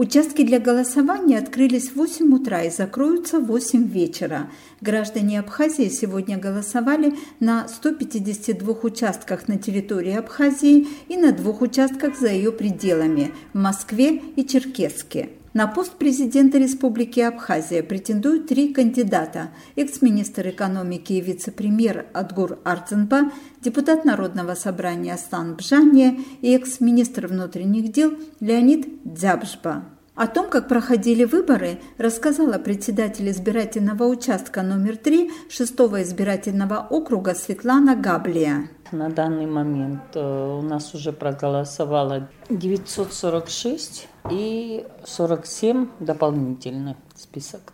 Участки для голосования открылись в 8 утра и закроются в 8 вечера. Граждане Абхазии сегодня голосовали на 152 участках на территории Абхазии и на двух участках за ее пределами – в Москве и Черкесске. На пост президента Республики Абхазия претендуют три кандидата – экс-министр экономики и вице-премьер Адгур Арценба, депутат Народного собрания Аслан Бжания и экс-министр внутренних дел Леонид Дзябжба. О том, как проходили выборы, рассказала председатель избирательного участка номер 3 6 избирательного округа Светлана Габлия. На данный момент э, у нас уже проголосовало 946 и 47 дополнительный список.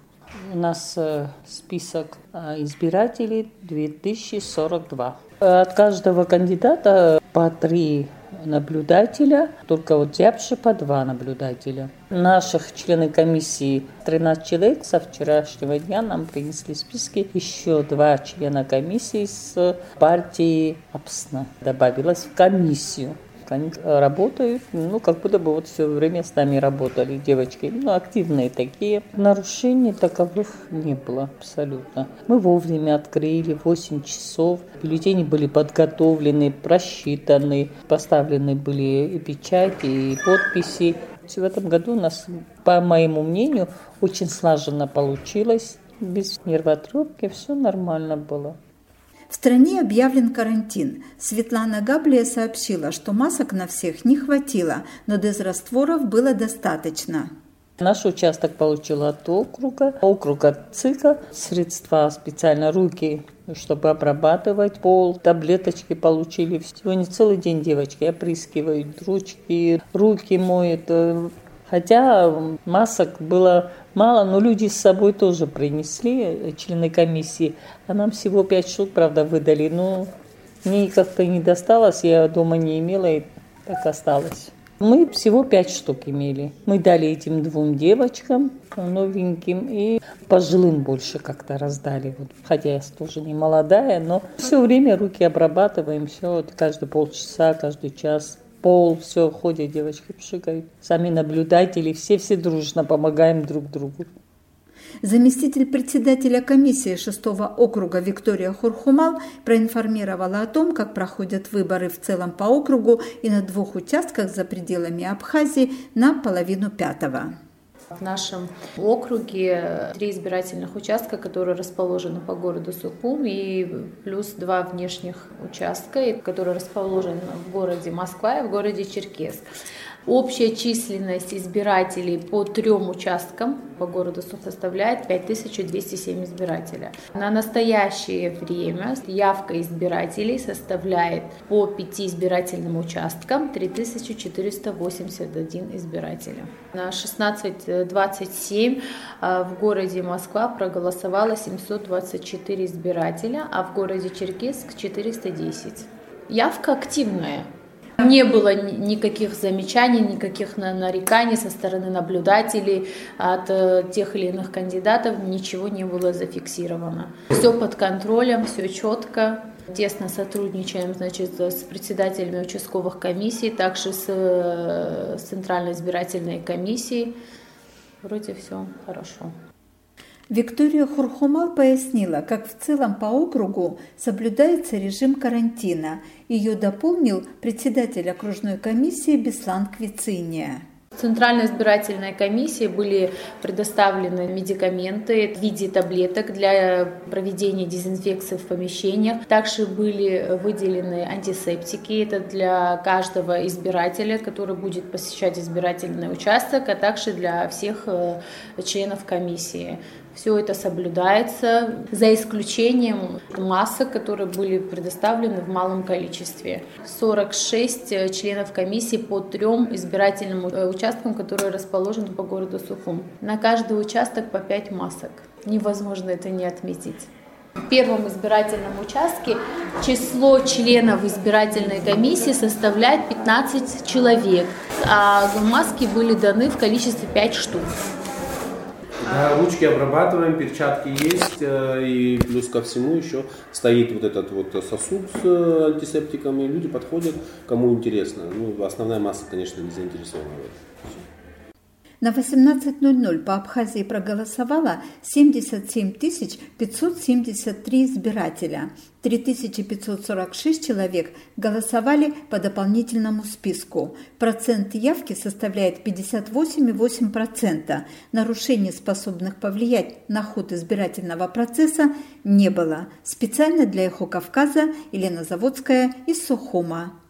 У нас э, список э, избирателей 2042. От каждого кандидата по три наблюдателя, только вот Дябши по два наблюдателя. Наших членов комиссии 13 человек со вчерашнего дня нам принесли списки. Еще два члена комиссии с партии АПСНА добавилось в комиссию. Они работают, ну, как будто бы вот все время с нами работали девочки, ну, активные такие. Нарушений таковых не было абсолютно. Мы вовремя открыли 8 часов. Бюллетени были подготовлены, просчитаны, поставлены были и печати, и подписи. В этом году у нас, по моему мнению, очень слаженно получилось. Без нервотрепки все нормально было. В стране объявлен карантин. Светлана Габлия сообщила, что масок на всех не хватило, но дезрастворов было достаточно. Наш участок получил от округа, округа ЦИКа, средства специально, руки, чтобы обрабатывать пол, таблеточки получили. Сегодня целый день девочки опрыскивают ручки, руки моют. Хотя масок было мало, но люди с собой тоже принесли, э, члены комиссии. А нам всего пять штук, правда, выдали. Но мне как-то не досталось, я дома не имела, и так осталось. Мы всего пять штук имели. Мы дали этим двум девочкам новеньким и пожилым больше как-то раздали. Вот, хотя я тоже не молодая, но все время руки обрабатываем, все вот, каждые полчаса, каждый час пол, все, ходят девочки, пшикают. Сами наблюдатели, все-все дружно помогаем друг другу. Заместитель председателя комиссии 6 округа Виктория Хурхумал проинформировала о том, как проходят выборы в целом по округу и на двух участках за пределами Абхазии на половину пятого. В нашем округе три избирательных участка, которые расположены по городу Сухум, и плюс два внешних участка, которые расположены в городе Москва и в городе Черкесск. Общая численность избирателей по трем участкам по городу составляет 5207 избирателей. На настоящее время явка избирателей составляет по пяти избирательным участкам 3481 избирателя. На 16.27 а, в городе Москва проголосовало 724 избирателя, а в городе Черкесск 410. Явка активная. Не было никаких замечаний, никаких нареканий со стороны наблюдателей от э, тех или иных кандидатов, ничего не было зафиксировано. Все под контролем, все четко. Тесно сотрудничаем значит, с председателями участковых комиссий, также с, э, Центральной избирательной комиссией. Вроде все хорошо. Виктория Хурхумал пояснила, как в целом по округу соблюдается режим карантина. Ее дополнил председатель окружной комиссии Беслан Квициния. Центральной избирательной комиссии были предоставлены медикаменты в виде таблеток для проведения дезинфекции в помещениях. Также были выделены антисептики. Это для каждого избирателя, который будет посещать избирательный участок, а также для всех э, членов комиссии. Все это соблюдается, за исключением масок, которые были предоставлены в малом количестве. 46 э, членов комиссии по трем избирательным э, участкам, которые расположены по городу Сухум. На каждый участок по 5 масок. Невозможно это не отметить. В первом избирательном участке число членов избирательной комиссии составляет 15 человек, а маски были даны в количестве 5 штук. Ручки обрабатываем, перчатки есть, э, и плюс ко всему еще стоит вот этот вот сосуд с э, антисептиками, люди подходят, кому интересно. Ну, основная масса, конечно, не заинтересована в этом. На 18.00 по Абхазии проголосовало 77 573 избирателя. 3546 человек голосовали по дополнительному списку. Процент явки составляет 58,8%. Нарушений, способных повлиять на ход избирательного процесса, не было. Специально для Эхо Кавказа Елена Заводская из Сухума.